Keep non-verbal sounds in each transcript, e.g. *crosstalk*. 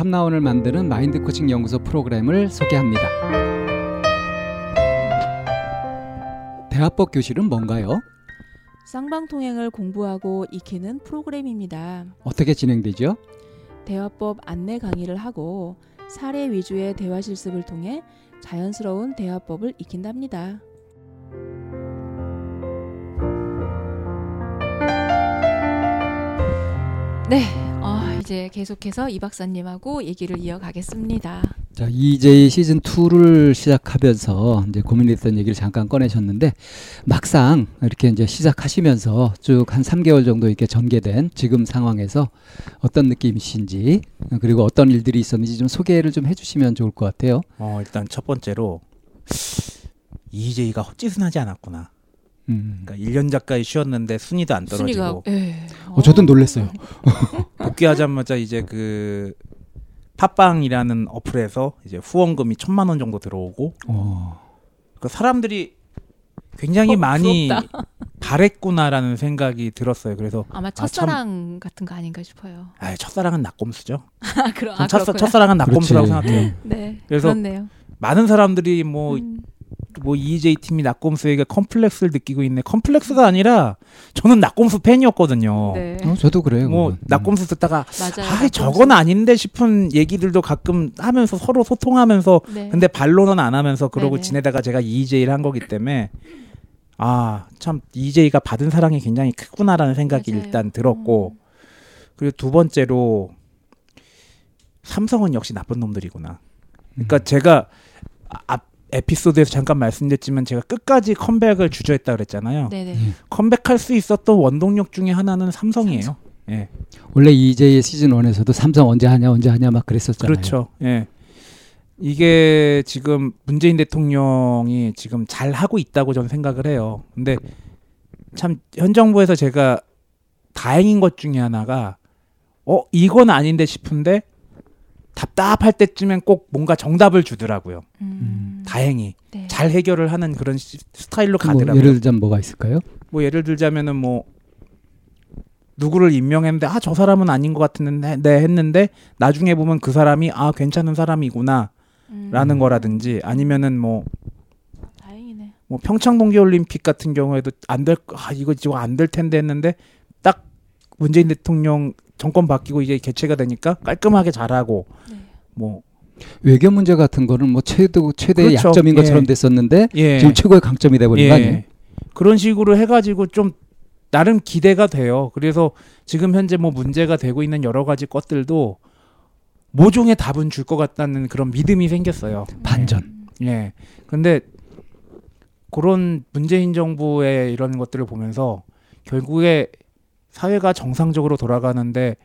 참나원을 만드는 마인드 코칭 연구소 프로그램을 소개합니다. 대화법 교실은 뭔가요? 쌍방통행을 공부하고 익히는 프로그램입니다. 어떻게 진행되죠? 대화법 안내 강의를 하고 사례 위주의 대화 실습을 통해 자연스러운 대화법을 익힌답니다. 네, 어, 이제 계속해서 이 박사님하고 얘기를 이어가겠습니다. 자, EJ 시즌 2를 시작하면서 이제 고민했던 얘기를 잠깐 꺼내셨는데 막상 이렇게 이제 시작하시면서 쭉 한 3개월 정도 이렇게 전개된 지금 상황에서 어떤 느낌이신지 그리고 어떤 일들이 있었는지 좀 소개를 좀 해주시면 좋을 것 같아요. 어, 일단 첫 번째로 EJ가 헛짓은 하지 않았구나. 음. 그러니까 1년 가까이 쉬었는데 순위도 안 떨어지고 순위가 예. 어, 저도 놀랐어요. *laughs* 복귀하자마자 이제 그 팟빵이라는 어플에서 이제 후원금이 천만 원 정도 들어오고 어. 그 사람들이 굉장히 어, 많이. 바랬구나라는 생각이 들었어요. 그래서 아마 아, 참- 첫사랑 같은 거 아닌가 싶어요. 아, 첫사랑은 낙곰수죠. *laughs* 아, 그럼 전 아, 첫사. 첫사랑은 낙곰수라고 그렇지. 생각해요. 네. 그래서 그렇네요. 많은 사람들이 뭐 음. 뭐 EJ 팀이 낙곰수에게 컴플렉스를 느끼고 있네. 컴플렉스가 아니라 저는 낙곰수 팬이었거든요. 네. 어, 저도 그래요. 뭐. 낙곰수 듣다가 맞아요. 아 저건 아닌데 싶은 얘기들도 가끔 하면서 서로 소통하면서 네. 근데 반론은 안 하면서 그러고 네네. 지내다가 제가 EJ를 한 거기 때문에 아 참 EJ가 받은 사랑이 굉장히 크구나라는 생각이 맞아요. 일단 들었고 음. 그리고 두 번째로 삼성은 역시 나쁜 놈들이구나. 그러니까 음. 제가 앞 에피소드에서 잠깐 말씀드렸지만 제가 끝까지 컴백을 주저했다 그랬잖아요. 네네. 음. 컴백할 수 있었던 원동력 중에 하나는 삼성이에요. 예. 원래 EJ 시즌 1에서도 삼성 언제 하냐 언제 하냐 막 그랬었잖아요. 그렇죠. 예. 이게 지금 문재인 대통령이 지금 잘 하고 있다고 저는 생각을 해요. 근데 참 현 정부에서 제가 다행인 것 중에 하나가 어 이건 아닌데 싶은데 답답할 때쯤엔 꼭 뭔가 정답을 주더라고요. 음. 다행히 네. 잘 해결을 하는 그런 시- 스타일로 뭐 가더라고요. 예를 들자면 뭐가 있을까요? 뭐 예를 들자면은 뭐 누구를 임명했는데 아 저 사람은 아닌 것 같은데 네 했는데 나중에 보면 그 사람이 아 괜찮은 사람이구나라는 음. 거라든지 아니면은 뭐뭐 다행이네. 평창 동계올림픽 같은 경우에도 안 될 아 이거 지금 안 될 텐데 했는데 딱 문재인 대통령 정권 바뀌고 이제 개최가 되니까 깔끔하게 잘하고 네. 뭐 외교 문제 같은 거는 뭐 최대 최대의 그렇죠. 약점인 예. 것처럼 됐었는데 예. 지금 최고의 강점이 돼 버린 거 아니에요? 그런 식으로 해가지고 좀 나름 기대가 돼요. 그래서 지금 현재 뭐 문제가 되고 있는 여러 가지 것들도 모종의 답은 줄 것 같다는 그런 믿음이 생겼어요. 반전. 예. 근데 그런 문재인 정부의 이런 것들을 보면서 결국에 사회가 정상적으로 돌아가는데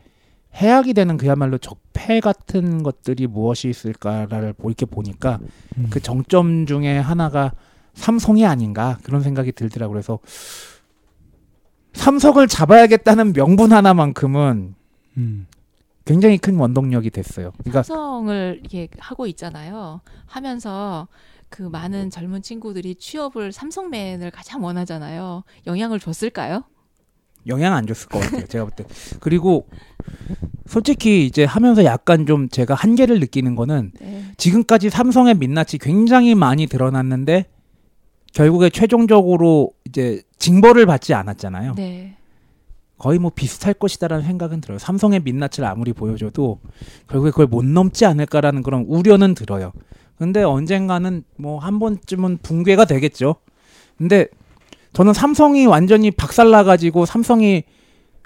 해악이 되는 그야말로 적폐 같은 것들이 무엇이 있을까를 보- 이렇게 보니까 음. 그 정점 중에 하나가 삼성이 아닌가 그런 생각이 들더라고요. 그래서 삼성을 잡아야겠다는 명분 하나만큼은 음. 굉장히 큰 원동력이 됐어요. 그러니까 삼성을 이렇게 하고 있잖아요. 하면서 그 많은 젊은 친구들이 취업을 삼성맨을 가장 원하잖아요. 영향을 줬을까요? 영향 안 줬을 것 같아요. 제가 볼 때. 그리고 솔직히 이제 하면서 약간 좀 제가 한계를 느끼는 거는 네. 지금까지 삼성의 민낯이 굉장히 많이 드러났는데 결국에 최종적으로 이제 징벌을 받지 않았잖아요. 네. 거의 뭐 비슷할 것이다라는 생각은 들어요. 삼성의 민낯을 아무리 보여줘도 결국에 그걸 못 넘지 않을까라는 그런 우려는 들어요. 근데 언젠가는 뭐 한 번쯤은 붕괴가 되겠죠. 근데 저는 삼성이 완전히 박살나가지고 삼성이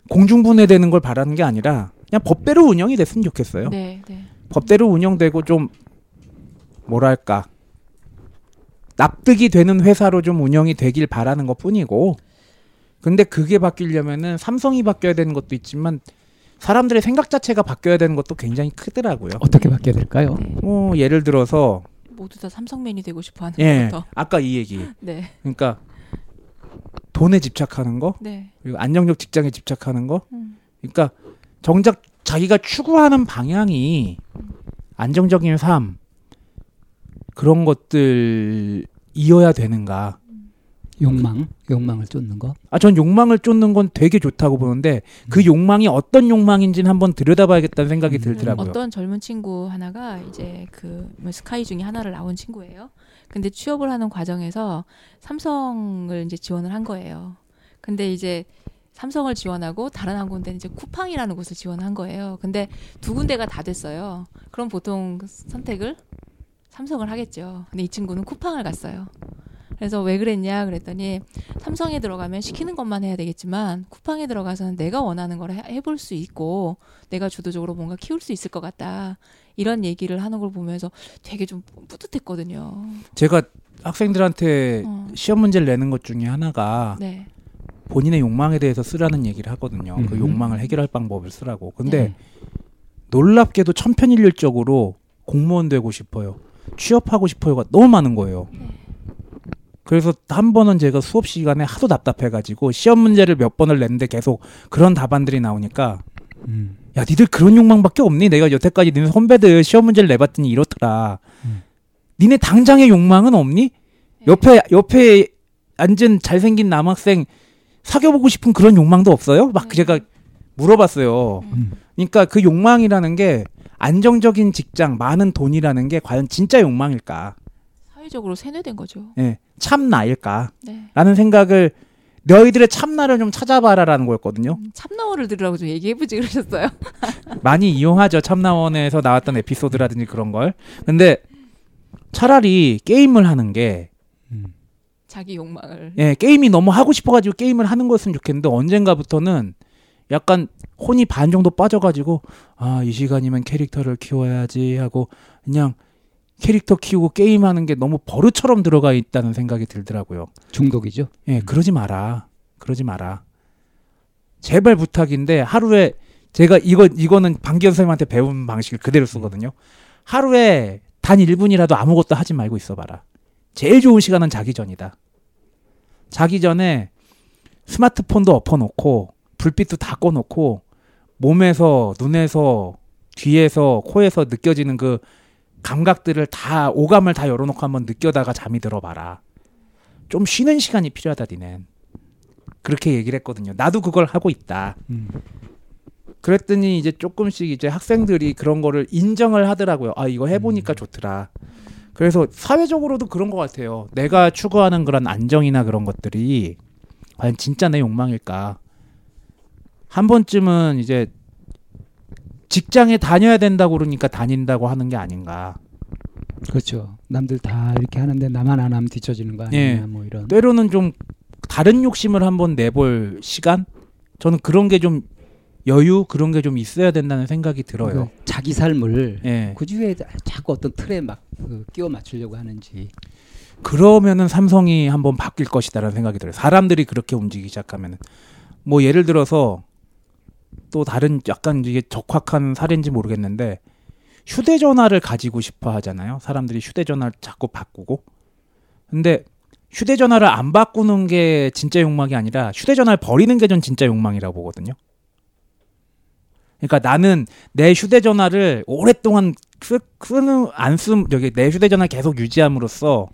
공중분해되는 걸 바라는 게 아니라 그냥 법대로 운영이 됐으면 좋겠어요. 네. 네. 법대로 운영되고 좀 뭐랄까 납득이 되는 회사로 좀 운영이 되길 바라는 것 뿐이고 근데 그게 바뀌려면은 삼성이 바뀌어야 되는 것도 있지만 사람들의 생각 자체가 바뀌어야 되는 것도 굉장히 크더라고요. 어떻게 바뀌어야 될까요? 네. 뭐 예를 들어서 모두 다 삼성맨이 되고 싶어 하는 예 것부터. 아까 이 얘기 네. 그러니까 돈에 집착하는 거 네. 그리고 안정적 직장에 집착하는 거 음. 그러니까 정작 자기가 추구하는 방향이 안정적인 삶 그런 것들 이어야 되는가 욕망, 욕망을 쫓는 거. 아, 전 욕망을 쫓는 건 되게 좋다고 보는데 그 욕망이 어떤 욕망인지는 한번 들여다봐야겠다는 생각이 음. 들더라고요. 어떤 젊은 친구 하나가 이제 그뭐 스카이 중에 하나를 나온 친구예요. 근데 취업을 하는 과정에서 삼성을 이제 지원을 한 거예요. 근데 이제 삼성을 지원하고 다른 한 군데는 이제 쿠팡이라는 곳을 지원한 거예요. 근데 두 군데가 다 됐어요. 그럼 보통 선택을 삼성을 하겠죠. 근데 이 친구는 쿠팡을 갔어요. 그래서 왜 그랬냐 그랬더니 삼성에 들어가면 시키는 것만 해야 되겠지만 쿠팡에 들어가서는 내가 원하는 걸 해- 해볼 수 있고 내가 주도적으로 뭔가 키울 수 있을 것 같다 이런 얘기를 하는 걸 보면서 되게 좀 뿌듯했거든요. 제가 학생들한테 어, 시험 문제를 내는 것 중에 하나가 네, 본인의 욕망에 대해서 쓰라는 얘기를 하거든요. 그 음. 욕망을 해결할 방법을 쓰라고. 근데 네. 놀랍게도 천편일률적으로 공무원 되고 싶어요. 취업하고 싶어요가 너무 많은 거예요. 네. 그래서 한 번은 제가 수업 시간에 하도 답답해가지고 시험 문제를 몇 번을 냈는데 계속 그런 답안들이 나오니까 음. 야 니들 그런 욕망밖에 없니? 내가 여태까지 니네 선배들 시험 문제를 내봤더니 이렇더라. 음. 니네 당장의 욕망은 없니? 네. 옆에 옆에 앉은 잘생긴 남학생 사귀어보고 싶은 그런 욕망도 없어요? 막 음. 제가 물어봤어요. 음. 그러니까 그 욕망이라는 게 안정적인 직장, 많은 돈이라는 게 과연 진짜 욕망일까? 사회적으로 세뇌된 거죠. 예, 참나일까? 네. 라는 생각을 너희들의 참나를 좀 찾아봐라라는 거였거든요. 음, 참나원을 들으라고 좀 얘기해보지 그러셨어요. *laughs* 많이 이용하죠. 참나원에서 나왔던 에피소드라든지 그런 걸. 근데 차라리 게임을 하는 게 음. 자기 욕망을. 예, 게임이 너무 하고 싶어가지고 게임을 하는 거였으면 좋겠는데 언젠가부터는 약간 혼이 반 정도 빠져가지고 아 이 시간이면 캐릭터를 키워야지 하고 그냥 캐릭터 키우고 게임하는 게 너무 버릇처럼 들어가 있다는 생각이 들더라고요. 중독이죠. 예, 그러지 마라. 그러지 마라. 제발 부탁인데 하루에 제가 이거 이거는 방기현 선생님한테 배운 방식을 그대로 쓰거든요. 하루에 단 1분이라도 아무것도 하지 말고 있어 봐라. 제일 좋은 시간은 자기 전이다. 자기 전에 스마트폰도 엎어 놓고 불빛도 다 꺼 놓고 몸에서 눈에서 귀에서 코에서 느껴지는 그 감각들을 다 오감을 다 열어 놓고 한번 느껴다가 잠이 들어 봐라. 좀 쉬는 시간이 필요하다 니넨. 그렇게 얘기를 했거든요. 나도 그걸 하고 있다. 음. 그랬더니 이제 조금씩 이제 학생들이 그런 거를 인정을 하더라고요. 아 이거 해보니까 음. 좋더라. 그래서 사회적으로도 그런 것 같아요. 내가 추구하는 그런 안정이나 그런 것들이 과연 진짜 내 욕망일까? 한 번쯤은 이제 직장에 다녀야 된다고 그러니까 다닌다고 하는 게 아닌가 그렇죠. 남들 다 이렇게 하는데 나만 안 하면 뒤처지는 거 아니냐 예. 뭐 이런. 때로는 좀 다른 욕심을 한번 내볼 시간? 저는 그런 게 좀 여유 그런 게 좀 있어야 된다는 생각이 들어요. 그 자기 삶을 예. 굳이 왜 자꾸 어떤 틀에 막 그, 끼워 맞추려고 하는지. 그러면은 삼성이 한번 바뀔 것이다라는 생각이 들어요. 사람들이 그렇게 움직이기 시작하면은 뭐 예를 들어서 또 다른 약간 이게 적확한 사례인지 모르겠는데 휴대전화를 가지고 싶어 하잖아요. 사람들이 휴대전화를 자꾸 바꾸고. 근데 휴대전화를 안 바꾸는 게 진짜 욕망이 아니라 휴대전화를 버리는 게 전 진짜 욕망이라고 보거든요. 그러니까 나는 내 휴대전화를 오랫동안 쓰, 쓰는 안쓰 저기 내 휴대전화 를 계속 유지함으로써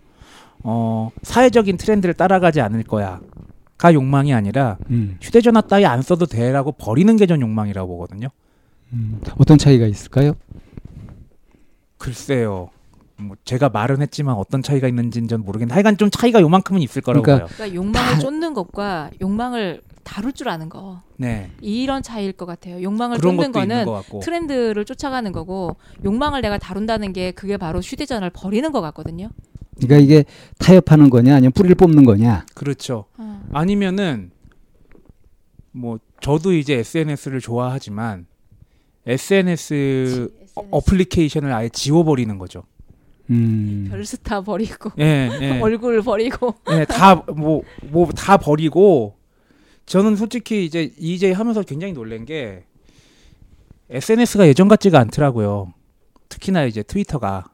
어 사회적인 트렌드를 따라가지 않을 거야 가 욕망이 아니라 음. 휴대전화 따위 안 써도 돼라고 버리는 게 전 욕망이라고 보거든요. 음. 어떤 차이가 있을까요? 글쎄요. 뭐 제가 말은 했지만 어떤 차이가 있는지는 전 모르겠는데 하여간 좀 차이가 요만큼은 있을 거라고 그러니까 봐요. 그러니까 욕망을 다- 쫓는 것과 욕망을 다룰 줄 아는 거 네. 이런 차이일 것 같아요. 욕망을 쫓는 거는. 트렌드를 쫓아가는 거고 욕망을 내가 다룬다는 게 그게 바로 휴대전화를 버리는 것 같거든요. 그러니까 이게 타협하는 거냐 아니면 뿌리를 뽑는 거냐. 그렇죠. 어. 아니면은 뭐 저도 이제 SNS를 좋아하지만 SNS 어, 어플리케이션을 아예 지워버리는 거죠. 음. 별스타 버리고 예, 예. *laughs* 얼굴 버리고 예, 다뭐 뭐 다 버리고 저는 솔직히 이제 EJ 하면서 굉장히 놀란 게 SNS가 예전 같지가 않더라고요. 특히나 이제 트위터가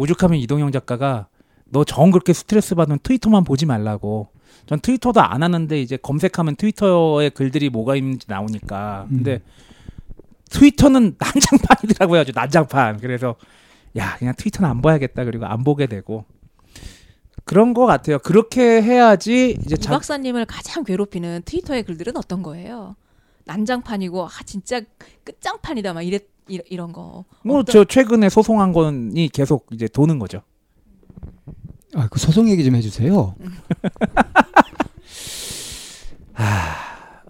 오죽하면 이동영 작가가 너 정 그렇게 스트레스 받으면 트위터만 보지 말라고. 전 트위터도 안 하는데 이제 검색하면 트위터에 글들이 뭐가 있는지 나오니까. 근데 트위터는 *laughs* 난장판이더라고요. 아주 난장판. 그래서 야 그냥 트위터는 안 봐야겠다. 그리고 안 보게 되고 그런 거 같아요. 그렇게 해야지 이제 이 자, 박사님을 가장 괴롭히는 트위터의 글들은 어떤 거예요? 난장판이고 아 진짜 끝장판이다 막 이랬 이- 이런 거. 뭐 저 최근에 소송한 건이 계속 이제 도는 거죠. 아, 그 소송 얘기 좀 해주세요. *laughs*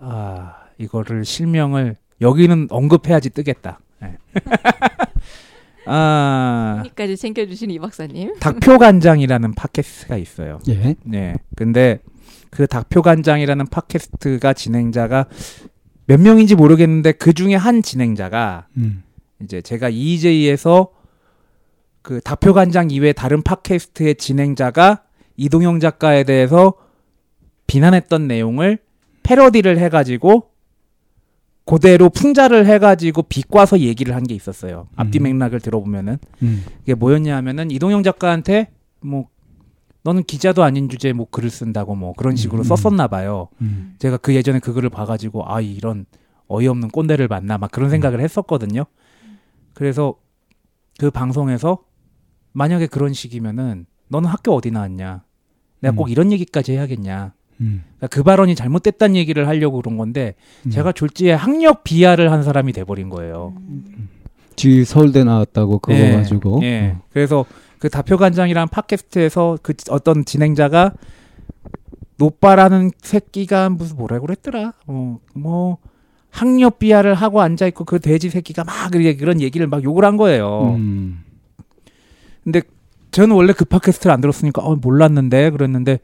아 이거를 실명을 여기는 언급해야지 뜨겠다. 네. *laughs* 아 까지 챙겨주신 이 박사님. 닭표간장이라는 팟캐스트가 있어요. 예. 네. 근데 그 닭표간장이라는 팟캐스트가 진행자가 몇 명인지 모르겠는데 그 중에 한 진행자가 음. 이제 제가 EJ에서 그 닭표간장 이외 다른 팟캐스트의 진행자가 이동영 작가에 대해서 비난했던 내용을 패러디를 해가지고 그대로 풍자를 해가지고 비꼬아서 얘기를 한 게 있었어요. 앞뒤 음. 맥락을 들어보면은 음. 이게 뭐였냐 하면은 이동영 작가한테 뭐 너는 기자도 아닌 주제에 뭐 글을 쓴다고 뭐 그런 식으로 음. 썼었나 봐요. 음. 제가 그 예전에 그 글을 봐가지고 아 이런 어이없는 꼰대를 만나 막 그런 생각을 했었거든요. 그래서 그 방송에서 만약에 그런 식이면은 너는 학교 어디 나왔냐? 내가 꼭 음. 이런 얘기까지 해야겠냐? 음. 그러니까 그 발언이 잘못됐다는 얘기를 하려고 그런 건데 음. 제가 졸지에 학력 비하를 한 사람이 돼버린 거예요. 지 서울대 나왔다고 그거 예, 가지고. 예. 어. 그래서 그 다표관장이라는 팟캐스트에서 그 어떤 진행자가 노빠라는 새끼가 무슨 뭐라고 그랬더라. 어, 뭐 학력 비하를 하고 앉아 있고 그 돼지 새끼가 막 그런 얘기를 막 욕을 한 거예요. 음. 근데 저는 원래 그 팟캐스트를 안 들었으니까 어 몰랐는데 그랬는데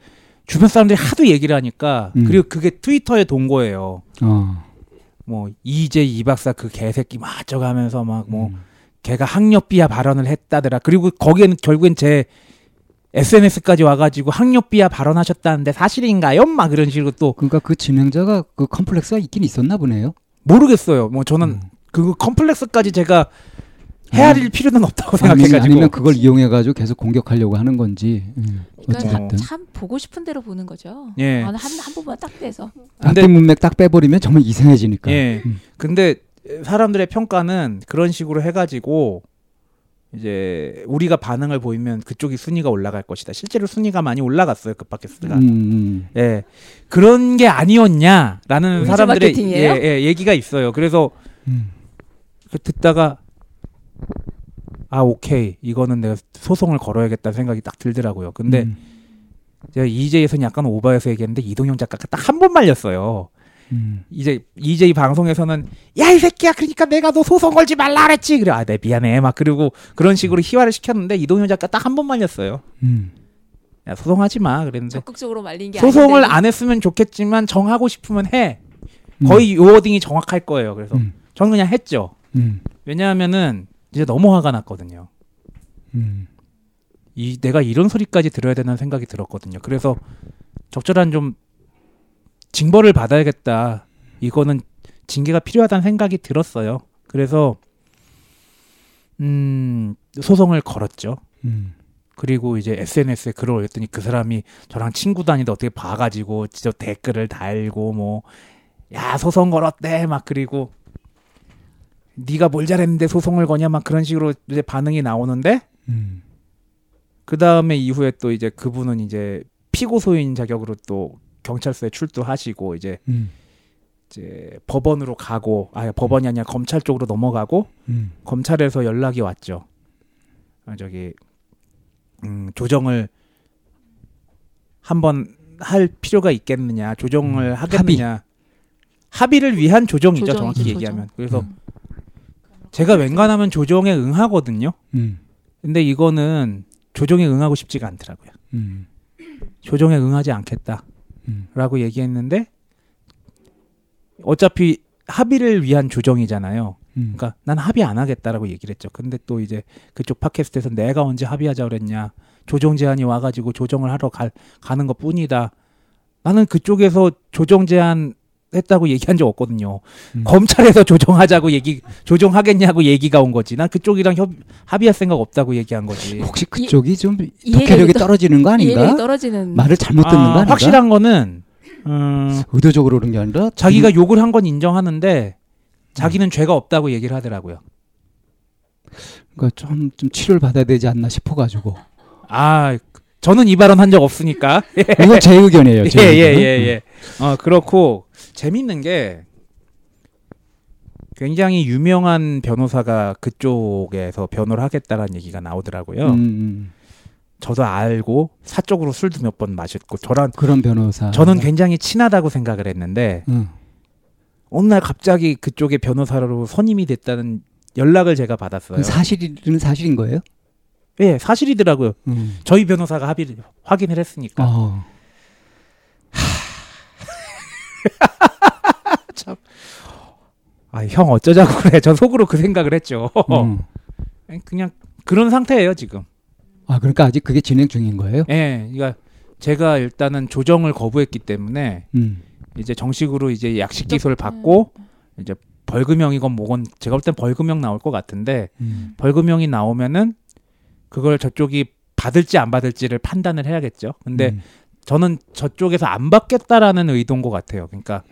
주변 사람들이 하도 얘기를 하니까 음. 그리고 그게 트위터에 돈 거예요. 어. 뭐 이제 이 박사 그 개새끼 막 어쩌가면서 막뭐 음. 걔가 학력비하 발언을 했다더라. 그리고 거기에는 결국엔 제 SNS까지 와가지고 학력비하 발언하셨다는데 사실인가요? 막 그런 식으로 또 그러니까 그 진행자가 그 컴플렉스가 있긴 있었나 보네요. 모르겠어요. 뭐 저는 음. 그 컴플렉스까지 제가 헤아릴 필요는 없다고 생각해가지고 아니면 그걸 이용해 가지고 계속 공격하려고 하는 건지. 음. 그러니까 참 보고 싶은 대로 보는 거죠. 예. 아, 한한 한 번만 딱. 근데- 앞뒤 문맥 딱 빼버리면 정말 이상해지니까. 예. 음. 근데 사람들의 평가는 그런 식으로 해가지고 이제 우리가 반응을 보이면 그쪽이 순위가 올라갈 것이다. 실제로 순위가 많이 올라갔어요 그 팟캐스트가. 음, 음. 예. 그런 게 아니었냐라는 사람들의? 예, 예, 얘기가 있어요. 그래서 음. 그 듣다가 아 오케이 이거는 내가 소송을 걸어야겠다는 생각이 딱 들더라고요. 근데 음. 제가 EJ에서는 약간 오버해서 얘기했는데 이동영 작가가 딱 한 번 말렸어요. 음. 이제 EJ 방송에서는 야 이 새끼야 그러니까 내가 너 소송 걸지 말라 그랬지 그래 아네 미안해 막 그리고 그런 식으로 희화를 시켰는데 이동영 작가 딱 한 번 말렸어요. 음. 야 소송하지 마 그랬는데 적극적으로 말린 게 소송을 아닌데. 안 했으면 좋겠지만 정하고 싶으면 해. 음. 거의 이 워딩이 정확할 거예요. 그래서 음. 저는 그냥 했죠. 음. 왜냐하면은 이제 너무 화가 났거든요. 음. 이 내가 이런 소리까지 들어야 되는 생각이 들었거든요. 그래서 적절한 좀 징벌을 받아야겠다. 이거는 징계가 필요하다는 생각이 들었어요. 그래서 음 소송을 걸었죠. 음. 그리고 이제 SNS에 글을 올렸더니 그 사람이 저랑 친구도 아닌데 어떻게 봐가지고 진짜 댓글을 달고 뭐 야 소송 걸었대 막 그리고 네가 뭘 잘했는데 소송을 거냐 막 그런 식으로 이제 반응이 나오는데 음. 그 다음에 이후에 또 이제 그분은 이제 피고소인 자격으로 또 경찰서에 출두하시고 이제 음. 이제 법원으로 가고 아 법원이 아니라 검찰 쪽으로 넘어가고 음. 검찰에서 연락이 왔죠. 아, 저기 음, 조정을 한번 할 필요가 있겠느냐, 조정을 음, 하겠느냐. 합의. 를 위한 조정이죠, 조정이죠, 정확히 조정. 얘기하면. 그래서 음. 제가 웬간하면 조정에 응하거든요. 음. 근데 이거는 조정에 응하고 싶지가 않더라고요. 음. 조정에 응하지 않겠다 라고 음. 얘기했는데 어차피 합의를 위한 조정이잖아요. 음. 그러니까 난 합의 안 하겠다라고 얘기를 했죠. 근데 또 이제 그쪽 팟캐스트에서 내가 언제 합의하자 그랬냐. 조정 제안이 와가지고 조정을 하러 갈, 가는 것 뿐이다. 나는 그쪽에서 조정 제안 했다고 얘기한 적 없거든요. 음. 검찰에서 조정하자고 얘기, 조정하겠냐고 얘기가 온 거지. 난 그쪽이랑 협, 합의할 생각 없다고 얘기한 거지. 혹시 그쪽이 좀 이해력이 독해력이 떠- 떨어지는 거 아닌가? 떨어지는 말을 잘못 듣는 거 아, 아닌가? 확실한 거는, 음, 의도적으로 그런 게 아니라 자기가 욕을 한 건 인정하는데 자기는 죄가 없다고 얘기를 하더라고요. 그러니까 좀, 좀 치료를 받아야 되지 않나 싶어가지고 아, 저는 이 발언 한 적 없으니까. 이건 제 의견이에요. 제 *laughs* 예, 예, 의견. 예, 예. 어, 그렇고, 재밌는 게, 굉장히 유명한 변호사가 그쪽에서 변호를 하겠다라는 얘기가 나오더라고요. 음, 음. 저도 알고, 사적으로 술도 몇 번 마셨고, 저랑, 그런 변호사. 저는 굉장히 친하다고 생각을 했는데, 음. 어느 날 갑자기 그쪽의 변호사로 선임이 됐다는 연락을 제가 받았어요. 사실은 사실인 거예요? 예, 사실이더라고요. 음. 저희 변호사가 합의를, 확인을 했으니까. 어. 아, 형 어쩌자고 *laughs* 그래. 전 속으로 그 생각을 했죠. 음. *laughs* 그냥 그런 상태예요, 지금. 아 그러니까 아직 그게 진행 중인 거예요? 예, 그러니까 제가 일단은 조정을 거부했기 때문에 음. 이제 정식으로 이제 약식 기소를 받고 이제 벌금형이건 뭐건 제가 볼 땐 벌금형 나올 것 같은데 음. 벌금형이 나오면은 그걸 저쪽이 받을지 안 받을지를 판단을 해야겠죠. 근데 음. 저는 저쪽에서 안 받겠다라는 의도인 것 같아요. 그러니까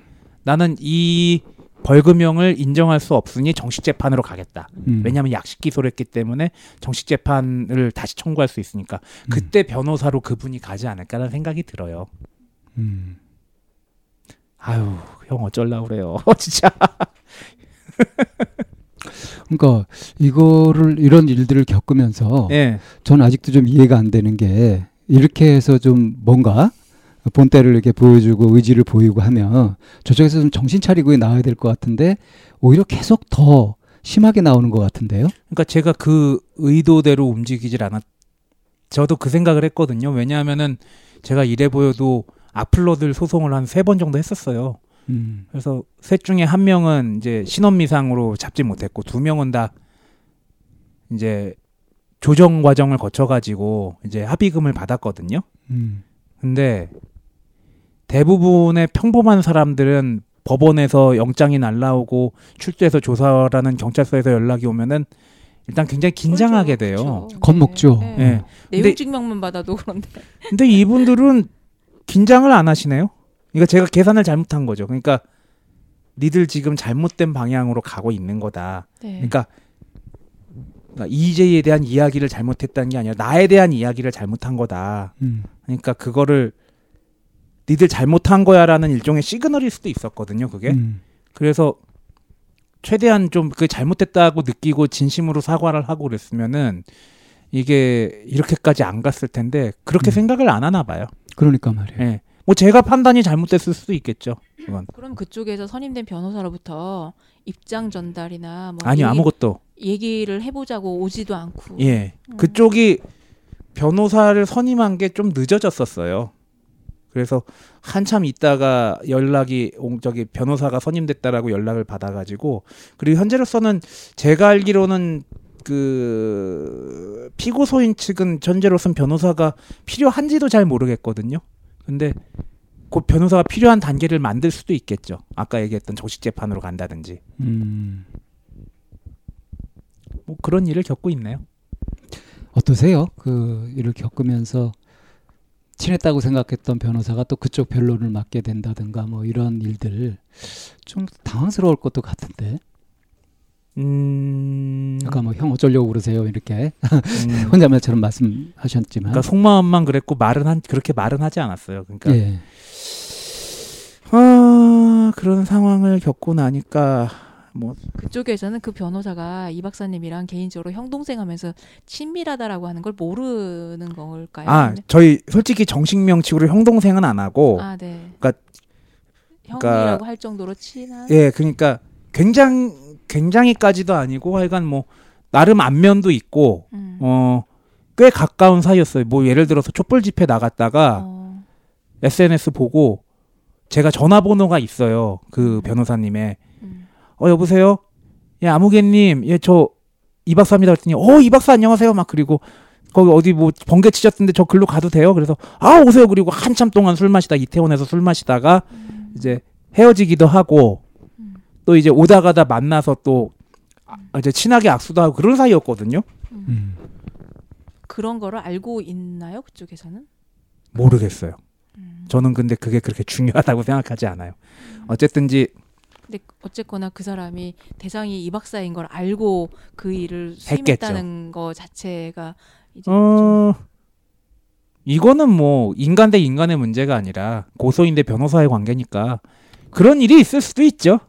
나는 이 벌금형을 인정할 수 없으니 정식 재판으로 가겠다. 음. 왜냐하면 약식 기소를 했기 때문에 정식 재판을 다시 청구할 수 있으니까 그때 변호사로 그분이 가지 않을까라는 생각이 들어요. 음. 아유, 형 어쩔라 그래요. *laughs* 진짜. 그러니까 이거를 이런 일들을 겪으면서 예. 저는 아직도 좀 이해가 안 되는 게 이렇게 해서 좀 뭔가 본때를 이렇게 보여주고 의지를 보이고 하면 저쪽에서 좀 정신 차리고 나와야 될 것 같은데 오히려 계속 더 심하게 나오는 것 같은데요. 그러니까 제가 그 의도대로 움직이질 않았. 저도 그 생각을 했거든요. 왜냐하면은 제가 이래 보여도 악플러들 소송을 한 세 번 정도 했었어요. 음. 그래서 셋 중에 한 명은 이제 신원미상으로 잡지 못했고 두 명은 다 이제 조정 과정을 거쳐가지고 이제 합의금을 받았거든요. 음. 근데 대부분의 평범한 사람들은 법원에서 영장이 날라오고 출두해서 조사라는 경찰서에서 연락이 오면은 일단 굉장히 긴장하게 돼요. 그렇죠. 겁먹죠. 네. 예. 내용 근데- 증명만 받아도 그런데. 근데 이분들은 긴장을 안 하시네요. 그러니까 제가 계산을 잘못한 거죠. 그러니까 니들 지금 잘못된 방향으로 가고 있는 거다. 네. 그러니까, 그러니까 EJ에 대한 이야기를 잘못했다는 게 아니라 나에 대한 이야기를 잘못한 거다. 음. 그러니까 그거를 니들 잘못한 거야라는 일종의 시그널일 수도 있었거든요. 그게. 음. 그래서 최대한 좀 그 잘못됐다고 느끼고 진심으로 사과를 하고 그랬으면은 이게 이렇게까지 안 갔을 텐데 그렇게 음. 생각을 안 하나 봐요. 그러니까 말이에요. 예. 뭐 제가 판단이 잘못됐을 수도 있겠죠. 그건. 그럼 그쪽에서 선임된 변호사로부터 입장 전달이나 뭐 아니 얘기, 아무것도. 얘기를 해보자고 오지도 않고. 예. 음. 그쪽이 변호사를 선임한 게 좀 늦어졌었어요. 그래서 한참 있다가 연락이 온- 저기 변호사가 선임됐다라고 연락을 받아가지고 그리고 현재로서는 제가 알기로는 그 피고소인 측은 현재로서는 변호사가 필요한지도 잘 모르겠거든요. 근데 곧 변호사가 필요한 단계를 만들 수도 있겠죠. 아까 얘기했던 정식 재판으로 간다든지 음. 뭐 그런 일을 겪고 있네요. 어떠세요? 그 일을 겪으면서 친했다고 생각했던 변호사가 또 그쪽 변론을 맡게 된다든가 뭐 이런 일들 좀 당황스러울 것도 같은데. 음, 아까 뭐 형 어쩌려고 그러세요 이렇게 음, *laughs* 혼자 말처럼 말씀하셨지만 그러니까 속마음만 그랬고 말은 한 그렇게 말은 하지 않았어요. 그러니까 예. 아, 그런 상황을 겪고 나니까 뭐 그쪽에서는 그 변호사가 이 박사님이랑 개인적으로 형 동생 하면서 친밀하다라고 하는 걸 모르는 걸까요? 아, 저희 솔직히 정식 명칭으로 형 동생은 안 하고 아, 네. 그러니까- 형이라고 할 정도로 친한. 예, 그러니까 굉장히 굉장히까지도 아니고 하여간 뭐 나름 안면도 있고 음. 어꽤 가까운 사이였어요. 뭐 예를 들어서 촛불 집회 나갔다가 어, SNS 보고 제가 전화번호가 있어요. 그 변호사님의 음. 어 여보세요. 예 아무개님 예 저 이 박사입니다 그랬더니 어 이 박사 안녕하세요 막 그리고 거기 어디 뭐 번개 치셨던데 저 글로 가도 돼요. 그래서 아 오세요. 그리고 한참 동안 술 마시다 이태원에서 술 마시다가 이제 헤어지기도 하고 음. 또 이제 오다 가다 만나서 또 아, 이제 친하게 악수도 하고 그런 사이였거든요. 음. 그런 거를 알고 있나요? 그쪽에서는? 모르겠어요. 음. 저는 근데 그게 그렇게 중요하다고 생각하지 않아요. 어쨌든지 근데 어쨌거나 그 사람이 대상이 이 박사인 걸 알고 그 일을 수임했다는 거 자체가 이제 좀어 이거는 뭐 인간 대 인간의 문제가 아니라 고소인 대 변호사의 관계니까 그런 일이 있을 수도 있죠.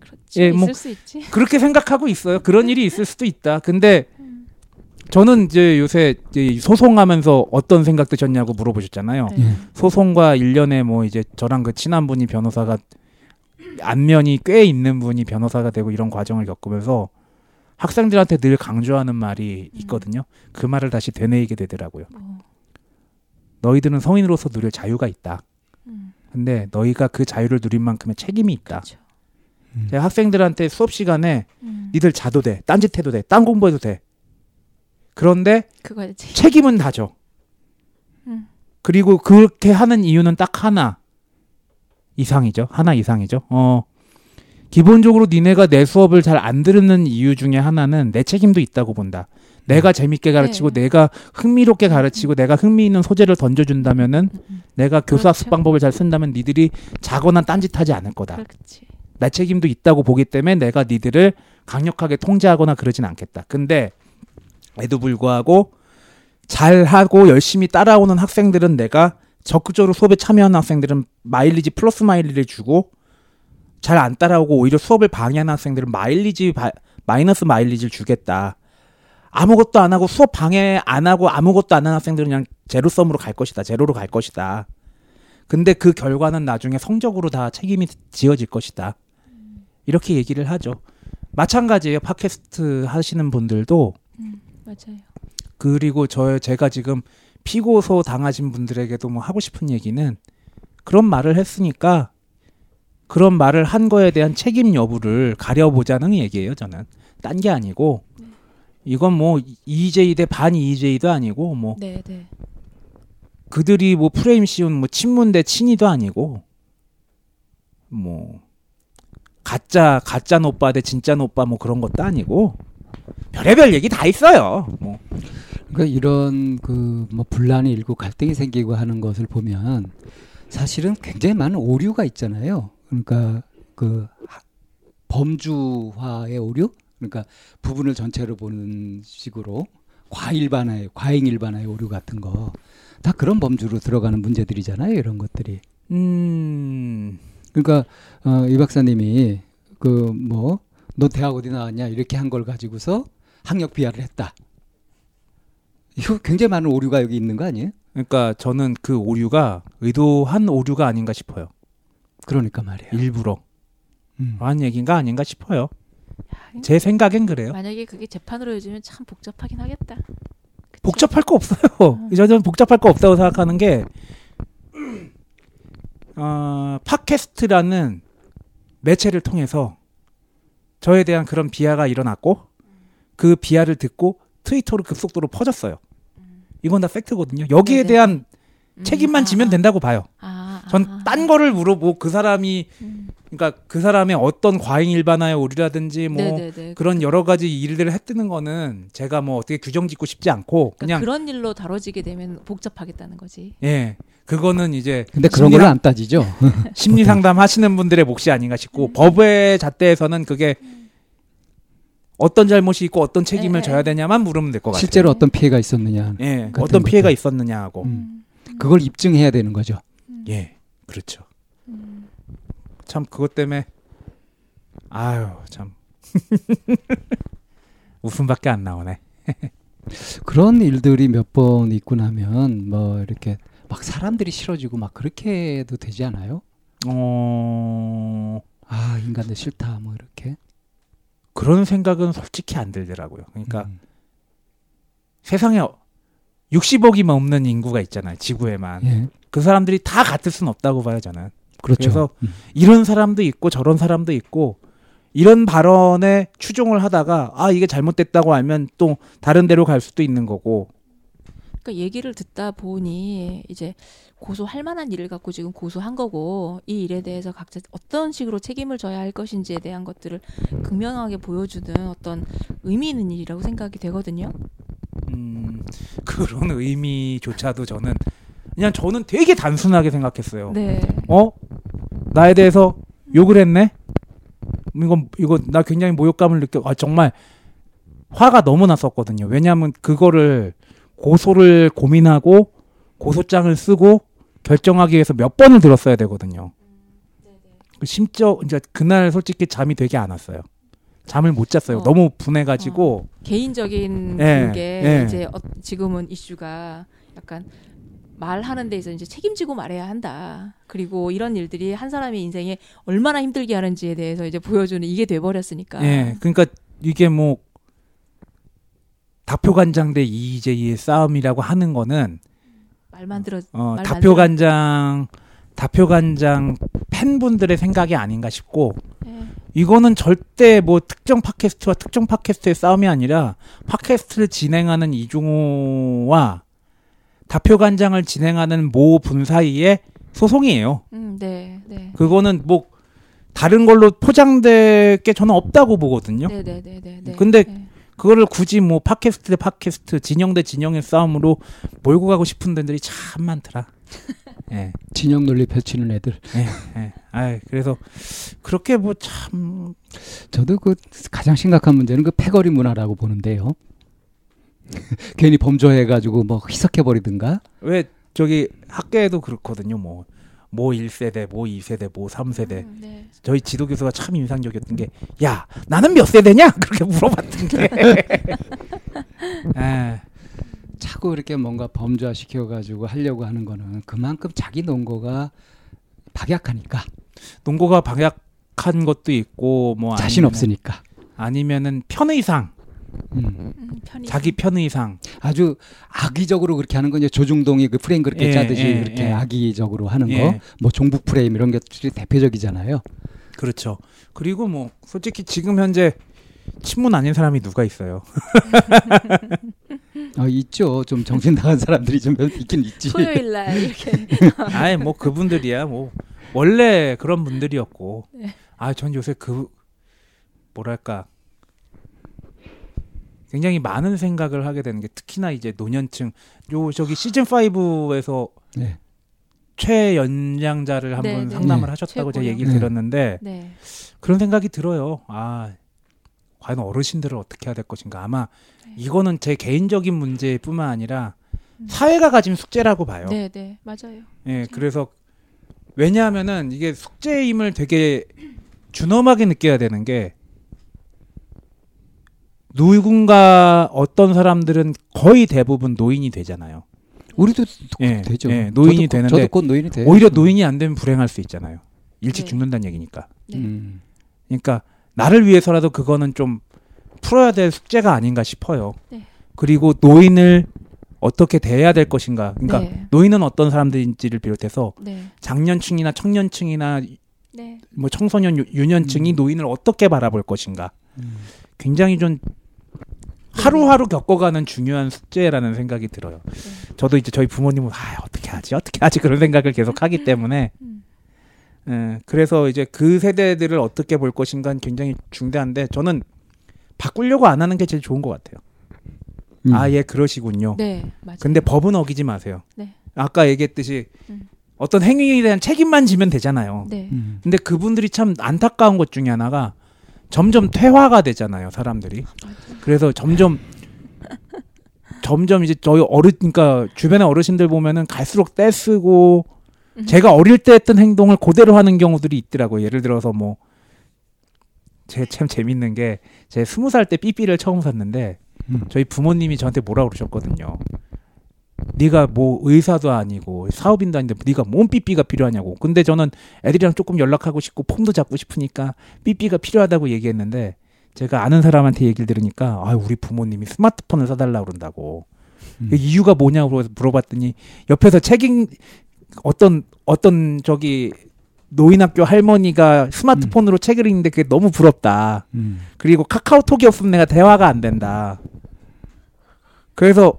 그렇지 예, 뭐 있을 수 있지. 그렇게 생각하고 있어요. 그런 일이 있을 수도 있다. 근데 저는 이제 요새 이제 소송하면서 어떤 생각 드셨냐고 물어보셨잖아요. 네. 예. 소송과 일련에 뭐 이제 저랑 그 친한 분이 변호사가 안면이 꽤 있는 분이 변호사가 되고 이런 과정을 겪으면서 학생들한테 늘 강조하는 말이 있거든요. 그 말을 다시 되뇌이게 되더라고요. 뭐, 너희들은 성인으로서 누릴 자유가 있다. 음, 근데 너희가 그 자유를 누린 만큼의 책임이 있다. 그렇죠. 제가 학생들한테 수업 시간에 음, 니들 자도 돼, 딴짓해도 돼, 딴 공부해도 돼. 그런데 책임은 다져. 음. 그리고 그렇게 하는 이유는 딱 하나 이상이죠. 하나 이상이죠. 어 기본적으로 니네가 내 수업을 잘 안 들은 이유 중에 하나는 내 책임도 있다고 본다. 내가 재밌게 가르치고 네. 내가 흥미롭게 가르치고 내가 흥미 있는 소재를 던져준다면은 음, 음, 내가 교수 그렇죠. 학습 방법을 잘 쓴다면 니들이 자거나 딴짓하지 않을 거다. 그렇지. 내 책임도 있다고 보기 때문에 내가 니들을 강력하게 통제하거나 그러진 않겠다. 근데 에도 불구하고 잘하고 열심히 따라오는 학생들은 내가 적극적으로 수업에 참여하는 학생들은 마일리지 플러스 마일리지를 주고 잘 안 따라오고 오히려 수업을 방해하는 학생들은 마일리지 바- 마이너스 마일리지를 주겠다. 아무것도 안 하고 수업 방해 안 하고 아무것도 안 하는 학생들은 그냥 제로섬으로 갈 것이다. 제로로 갈 것이다. 근데 그 결과는 나중에 성적으로 다 책임이 지어질 것이다. 이렇게 얘기를 하죠. 마찬가지예요. 팟캐스트 하시는 분들도 음, 맞아요. 그리고 저 제가 지금 피고소 당하신 분들에게도 뭐 하고 싶은 얘기는 그런 말을 했으니까 그런 말을 한 거에 대한 책임 여부를 가려보자는 얘기예요. 저는 딴 게 아니고 이건 뭐 EJ 대반 EJ도 아니고 뭐 네, 네. 그들이 뭐 프레임 씌운 뭐 친문 대 친이도 아니고 뭐 가짜 가짜 노빠 대 진짜 노빠 뭐 그런 것도 아니고 별의별 얘기 다 있어요. 뭐 그러니까 이런 그 뭐 분란이 일고 갈등이 생기고 하는 것을 보면 사실은 굉장히 많은 오류가 있잖아요. 그러니까 그 하- 범주화의 오류, 그러니까 부분을 전체로 보는 식으로 과일반화의 과잉 일반화의 오류 같은 거 다 그런 범주로 들어가는 문제들이잖아요. 이런 것들이. 음. 그러니까 어, 이 박사님이 그 뭐 너 대학 어디 나왔냐 이렇게 한 걸 가지고서 학력 비하를 했다. 이거 굉장히 많은 오류가 여기 있는 거 아니에요? 그러니까 저는 그 오류가 의도한 오류가 아닌가 싶어요. 그러니까 말이에요. 일부러 음. 한 얘기인가 아닌가 싶어요. 제 생각엔 그래요. 만약에 그게 재판으로 해주면 참 복잡하긴 하겠다. 그치? 복잡할 거 없어요. 저는 복잡할 거 없다고 생각하는 게 어, 팟캐스트라는 매체를 통해서 저에 대한 그런 비하가 일어났고 그 비하를 듣고 트위터로 급속도로 퍼졌어요. 이건 다 팩트거든요. 여기에 네네. 대한 음, 책임만 아, 지면 된다고 봐요. 아, 아, 전 아. 딴 거를 물어보고 그 사람이 음. 그러니까 그 사람의 어떤 과잉 일반화의 오류라든지 뭐 네네네. 그런 여러 가지 일들을 했뜨는 거는 제가 뭐 어떻게 규정 짓고 싶지 않고 그러니까 그냥 그런 일로 다뤄지게 되면 복잡하겠다는 거지. 예 그거는 이제 근데 그런 심리상- 거는 안 따지죠. *laughs* 심리 상담 하시는 분들의 몫이 아닌가 싶고 법의 잣대에서는 그게 어떤 잘못이 있고 어떤 책임을 예, 져야 예. 되냐만 물으면 될 것 같아요. 실제로 어떤 피해가 있었느냐. 예, 어떤 피해가. 있었느냐 하고. 음. 그걸 입증해야 되는 거죠. 예, 그렇죠. 음. 참 그것 때문에 아유 참 *laughs* 웃음밖에 안 나오네. *laughs* 그런 일들이 몇 번 있고 나면 뭐 이렇게 막 사람들이 싫어지고 막 그렇게 해도 되지 않아요? 어 아 인간들 싫다 뭐 이렇게. 그런 생각은 솔직히 안 들더라고요. 그러니까 음. 세상에 60억이면 없는 인구가 있잖아요. 지구에만. 예, 그 사람들이 다 같을 순 없다고 봐요, 저는. 그렇죠. 그래서 음. 이런 사람도 있고 저런 사람도 있고 이런 발언에 추종을 하다가 아 이게 잘못됐다고 알면 또 다른 데로 갈 수도 있는 거고 그러니까 얘기를 듣다 보니 이제 고소할 만한 일을 갖고 지금 고소한 거고 이 일에 대해서 각자 어떤 식으로 책임을 져야 할 것인지에 대한 것들을 극명하게 보여주는 어떤 의미 있는 일이라고 생각이 되거든요. 음, 그런 의미조차도 저는 그냥 저는 되게 단순하게 생각했어요. 네. 어 나에 대해서 욕을 했네. 이거 이거 나 굉장히 모욕감을 느껴. 아 정말 화가 너무 났었거든요. 왜냐하면 그거를 고소를 고민하고 고소장을 쓰고 결정하기 위해서 몇 번을 들었어야 되거든요. 그 심지어 이제 그날 솔직히 잠이 되게 안 왔어요. 잠을 못 잤어요. 어. 너무 분해가지고 개인적인 예, 그게 예. 이제 어, 지금은 이슈가 약간 말하는 데 있어 이제 책임지고 말해야 한다. 그리고 이런 일들이 한 사람의 인생에 얼마나 힘들게 하는지에 대해서 이제 보여주는 이게 돼버렸으니까. 예, 그러니까 이게 뭐 다표 간장 대 이재희의 싸움이라고 하는 거는 말만 들어 어, 말 다표 만들어- 간장 다표 간장 팬분들의 생각이 아닌가 싶고 예. 이거는 절대 뭐 특정 팟캐스트와 특정 팟캐스트의 싸움이 아니라 팟캐스트를 진행하는 이중호와 다표 간장을 진행하는 모 분 사이의 소송이에요. 음, 네, 네. 그거는 뭐 다른 걸로 포장될 게 저는 없다고 보거든요. 네, 네, 네, 네, 네. 근데 네. 그거를 굳이 뭐 팟캐스트 대 팟캐스트, 진영 대 진영의 싸움으로 몰고 가고 싶은 분들이 참 많더라. *laughs* 예, 진영 논리 펼치는 애들. 예, 예. 아, 그래서 그렇게 뭐 참 저도 그 가장 심각한 문제는 그 패거리 문화라고 보는데요. *laughs* 괜히 범죄해가지고 뭐 희석해 버리든가. 왜 저기 학계에도 그렇거든요. 뭐. 모 1세대, 모 2세대, 모 3세대. 음, 네. 저희 지도 교수가 참 인상적이었던 게, 야, 나는 몇 세대냐? *laughs* 그렇게 물어봤던 게. *laughs* 예. 자꾸 이렇게 뭔가 범죄화 시켜가지고 하려고 하는 거는 그만큼 자기 논거가 박약하니까 농고가 방약한 것도 있고, 뭐. 자신 아니면은- 없으니까. 아니면은 편의상, 음. 음, 자기 편의상. 아주 악의적으로 그렇게 하는 건 이제 조중동이 그 프레임 그렇게 예, 짜듯이 예, 그렇게 예. 악의적으로 하는 예. 거, 뭐 종북 프레임 이런 것들이 대표적이잖아요. 그렇죠. 그리고 뭐 솔직히 지금 현재 친문 아닌 사람이 누가 있어요? *laughs* 아, 있죠. 좀 정신 나간 사람들이 좀 있긴 있지. 토요일 날 이렇게 *laughs* 아예 뭐 그분들이야 뭐 원래 그런 분들이었고. 네. 아전 요새 그 뭐랄까 굉장히 많은 생각을 하게 되는 게 특히나 이제 노년층 요 저기 시즌 5에서 네. 최연장자를 네, 한번 네. 상담을 네. 하셨다고 제가. 얘기를 네. 들었는데 네. 그런 생각이 들어요. 아, 과연 어르신들을 어떻게 해야 될 것인가. 아마 네. 이거는 제 개인적인 문제뿐만 아니라 음. 사회가 가진 숙제라고 봐요. 네, 네. 맞아요. 예, 그래서 왜냐하면은 이게 숙제임을 되게 준엄하게 느껴야 되는 게 누군가 어떤 사람들은 거의 대부분 노인이 되잖아요. 우리도 예, 되죠. 예, 노인이 저도, 곧- 되는데 저도 곧 노인이 돼요. 오히려 노인이 안 되면 불행할 수 있잖아요. 일찍 네. 죽는다는 얘기니까. 네. 음. 그러니까 나를 위해서라도 그거는 좀 풀어야 될 숙제가 아닌가 싶어요. 네. 그리고 노인을 어떻게 대해야 될 것인가. 그러니까 네. 노인은 어떤 사람들인지를 비롯해서 네. 장년층이나 청년층이나 네. 뭐 청소년 유- 유년층이 음. 노인을 어떻게 바라볼 것인가. 음. 굉장히 좀 하루하루 겪어가는 중요한 숙제라는 생각이 들어요. 네. 저도 이제 저희 부모님은 아 어떻게 하지 어떻게 하지 그런 생각을 계속 하기 때문에 음. 예, 그래서 이제 그 세대들을 어떻게 볼 것인가는 굉장히 중대한데 저는 바꾸려고 안 하는 게 제일 좋은 것 같아요. 음. 아, 예, 그러시군요. 네. 맞아요. 근데 법은 어기지 마세요. 네. 아까 얘기했듯이 음. 어떤 행위에 대한 책임만 지면 되잖아요. 네. 음. 근데 그분들이 참 안타까운 것 중에 하나가 점점 퇴화가 되잖아요, 사람들이. 그래서 점점 점점 이제 저희 어르 그러니까 주변의 어르신들 보면은 갈수록 떼쓰고 음. 제가 어릴 때 했던 행동을 그대로 하는 경우들이 있더라고요. 예를 들어서 뭐 제 참 재밌는 게 제 스무 살 때 삐삐를 처음 샀는데 음. 저희 부모님이 저한테 뭐라 그러셨거든요. 네가 뭐 의사도 아니고 사업인도 아닌데 네가 뭔 삐삐가 필요하냐고. 근데 저는 애들이랑 조금 연락하고 싶고 폼도 잡고 싶으니까 삐삐가 필요하다고 얘기했는데 제가 아는 사람한테 얘기를 들으니까 아 우리 부모님이 스마트폰을 사달라 그런다고. 음. 그 이유가 뭐냐고 물어봤더니 옆에서 책임 어떤 어떤 저기 노인학교 할머니가 스마트폰으로 책을 읽는데 그게 너무 부럽다. 음. 그리고 카카오톡이 없으면 내가 대화가 안 된다. 그래서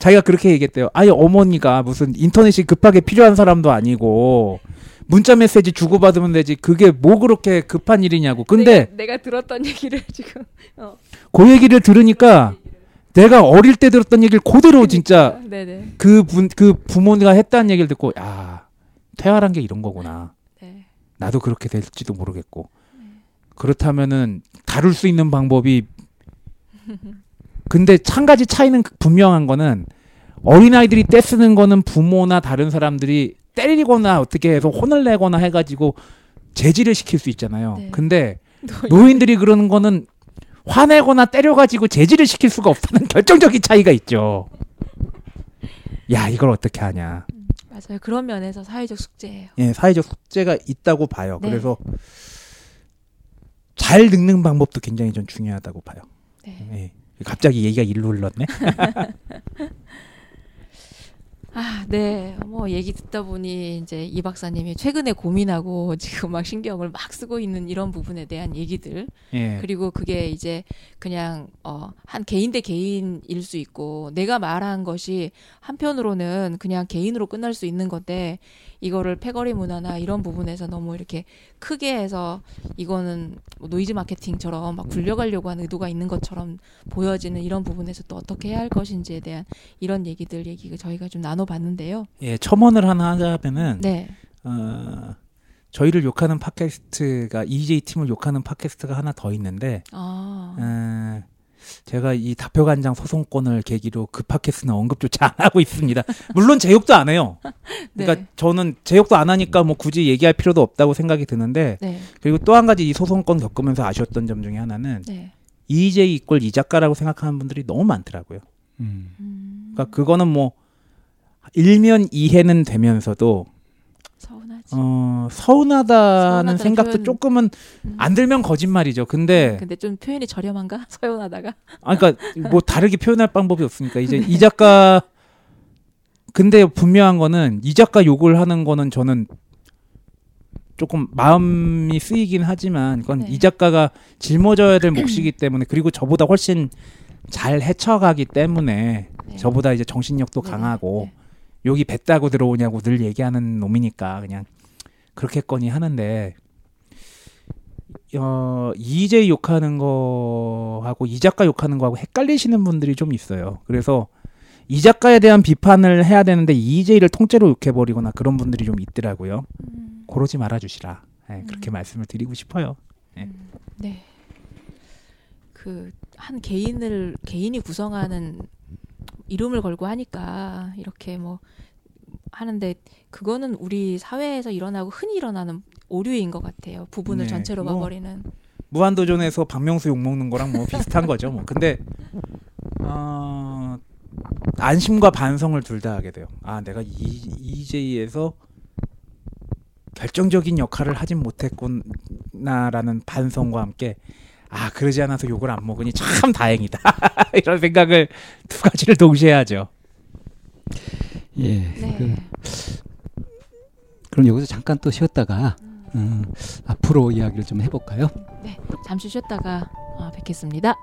자기가 그렇게 얘기했대요. 아니 어머니가 무슨 인터넷이 급하게 필요한 사람도 아니고 문자 메시지 주고받으면 되지. 그게 뭐 그렇게 급한 일이냐고. 근데 내가, 내가 들었던 얘기를 *laughs* 지금 어. 그 얘기를 들으니까 내가 어릴 때 들었던 얘기를 그대로 진짜 네네 그분그 부모가 했다는 얘기를 듣고 야 퇴화란 게 이런 거구나. 네. 나도 그렇게 될지도 모르겠고 그렇다면은 다룰 수 있는 방법이 *laughs* 근데 한 가지 차이는 분명한 거는 어린아이들이 떼쓰는 거는 부모나 다른 사람들이 때리거나 어떻게 해서 혼을 내거나 해가지고 제지를 시킬 수 있잖아요. 네. 근데 *laughs* 노인들이 그러는 거는 화내거나 때려가지고 제지를 시킬 수가 없다는 *laughs* 결정적인 차이가 있죠. 야 이걸 어떻게 하냐. 맞아요 그런 면에서 사회적 숙제예요. 예, 사회적 숙제가 있다고 봐요. 네. 그래서 잘 늙는 방법도 굉장히 좀 중요하다고 봐요. 네. 예. 갑자기 얘기가 일로 흘렀네. *laughs* 아, 네. 뭐 얘기 듣다 보니 이제 이 박사님이 최근에 고민하고 지금 막 신경을 막 쓰고 있는 이런 부분에 대한 얘기들 예. 그리고 그게 이제 그냥 어한 개인 대 개인일 수 있고 내가 말한 것이 한편으로는 그냥 개인으로 끝날 수 있는 건데 이거를 패거리 문화나 이런 부분에서 너무 이렇게 크게 해서 이거는 뭐 노이즈 마케팅처럼 막 굴려가려고 하는 의도가 있는 것처럼 보여지는 이런 부분에서 또 어떻게 해야 할 것인지에 대한 이런 얘기들 얘기가 저희가 좀 나눠 봤는데요. 예, 첨언을 하나 하자면은 네. 어, 저희를 욕하는 팟캐스트가 이이제이 팀을 욕하는 팟캐스트가 하나 더 있는데 아. 어, 제가 이 다표관장 소송권을 계기로 그 팟캐스트는 언급조차 안 하고 있습니다. 물론 제 욕도 안 해요. *laughs* 그러니까 네. 저는 제 욕도 안 하니까 뭐 굳이 얘기할 필요도 없다고 생각이 드는데 네. 그리고 또 한 가지 이 소송권 겪으면서 아쉬웠던 점 중에 하나는 네. EJ 이꼴 이 작가라고 생각하는 분들이 너무 많더라고요. 음. 음. 그러니까 그거는 뭐 일면 이해는 되면서도 서운하지. 어, 서운하다는 생각도 표현. 조금은 음. 안 들면 거짓말이죠. 근데 근데 좀 표현이 저렴한가? *laughs* 서운하다가. 아 그러니까 뭐 *laughs* 다르게 표현할 방법이 없으니까 이제 이 작가 근데 분명한 거는 이 작가 욕을 하는 거는 저는 조금 마음이 쓰이긴 하지만 그건 네. 이 작가가 짊어져야 될 몫이기 *clears throat* 때문에 그리고 저보다 훨씬 잘 헤쳐가기 때문에 네. 저보다 이제 정신력도 네, 강하고 네. 욕이 뱉다고 들어오냐고 늘 얘기하는 놈이니까 그냥 그렇게거니 하는데 어 이제 욕하는 거하고 이 작가 욕하는 거하고 헷갈리시는 분들이 좀 있어요. 그래서 이 작가에 대한 비판을 해야 되는데 이재이를 통째로 욕해버리거나 그런 분들이 좀 있더라고요. 음, 그러지 말아주시라. 네, 그렇게 음. 말씀을 드리고 싶어요. 네. 그한 개인을 개인이 구성하는 이름을 걸고 하니까 이렇게 뭐 하는데 그거는 우리 사회에서 일어나고 흔히 일어나는 오류인 것 같아요. 부분을 네, 전체로 뭐. 봐버리는. 무한도전에서 박명수 욕 먹는 거랑 뭐 비슷한 거죠. 뭐 근데 어, 안심과 반성을 둘 다 하게 돼요. 아 내가 이 EJ에서 결정적인 역할을 하진 못했구나라는 반성과 함께 아 그러지 않아서 욕을 안 먹으니 참 다행이다 *laughs* 이런 생각을 두 가지를 동시에 하죠. 예. 네. 그, 그럼 여기서 잠깐 또 쉬었다가 음, 앞으로 이야기를 좀 해볼까요? 네. 잠시 쉬었다가 아, 뵙겠습니다.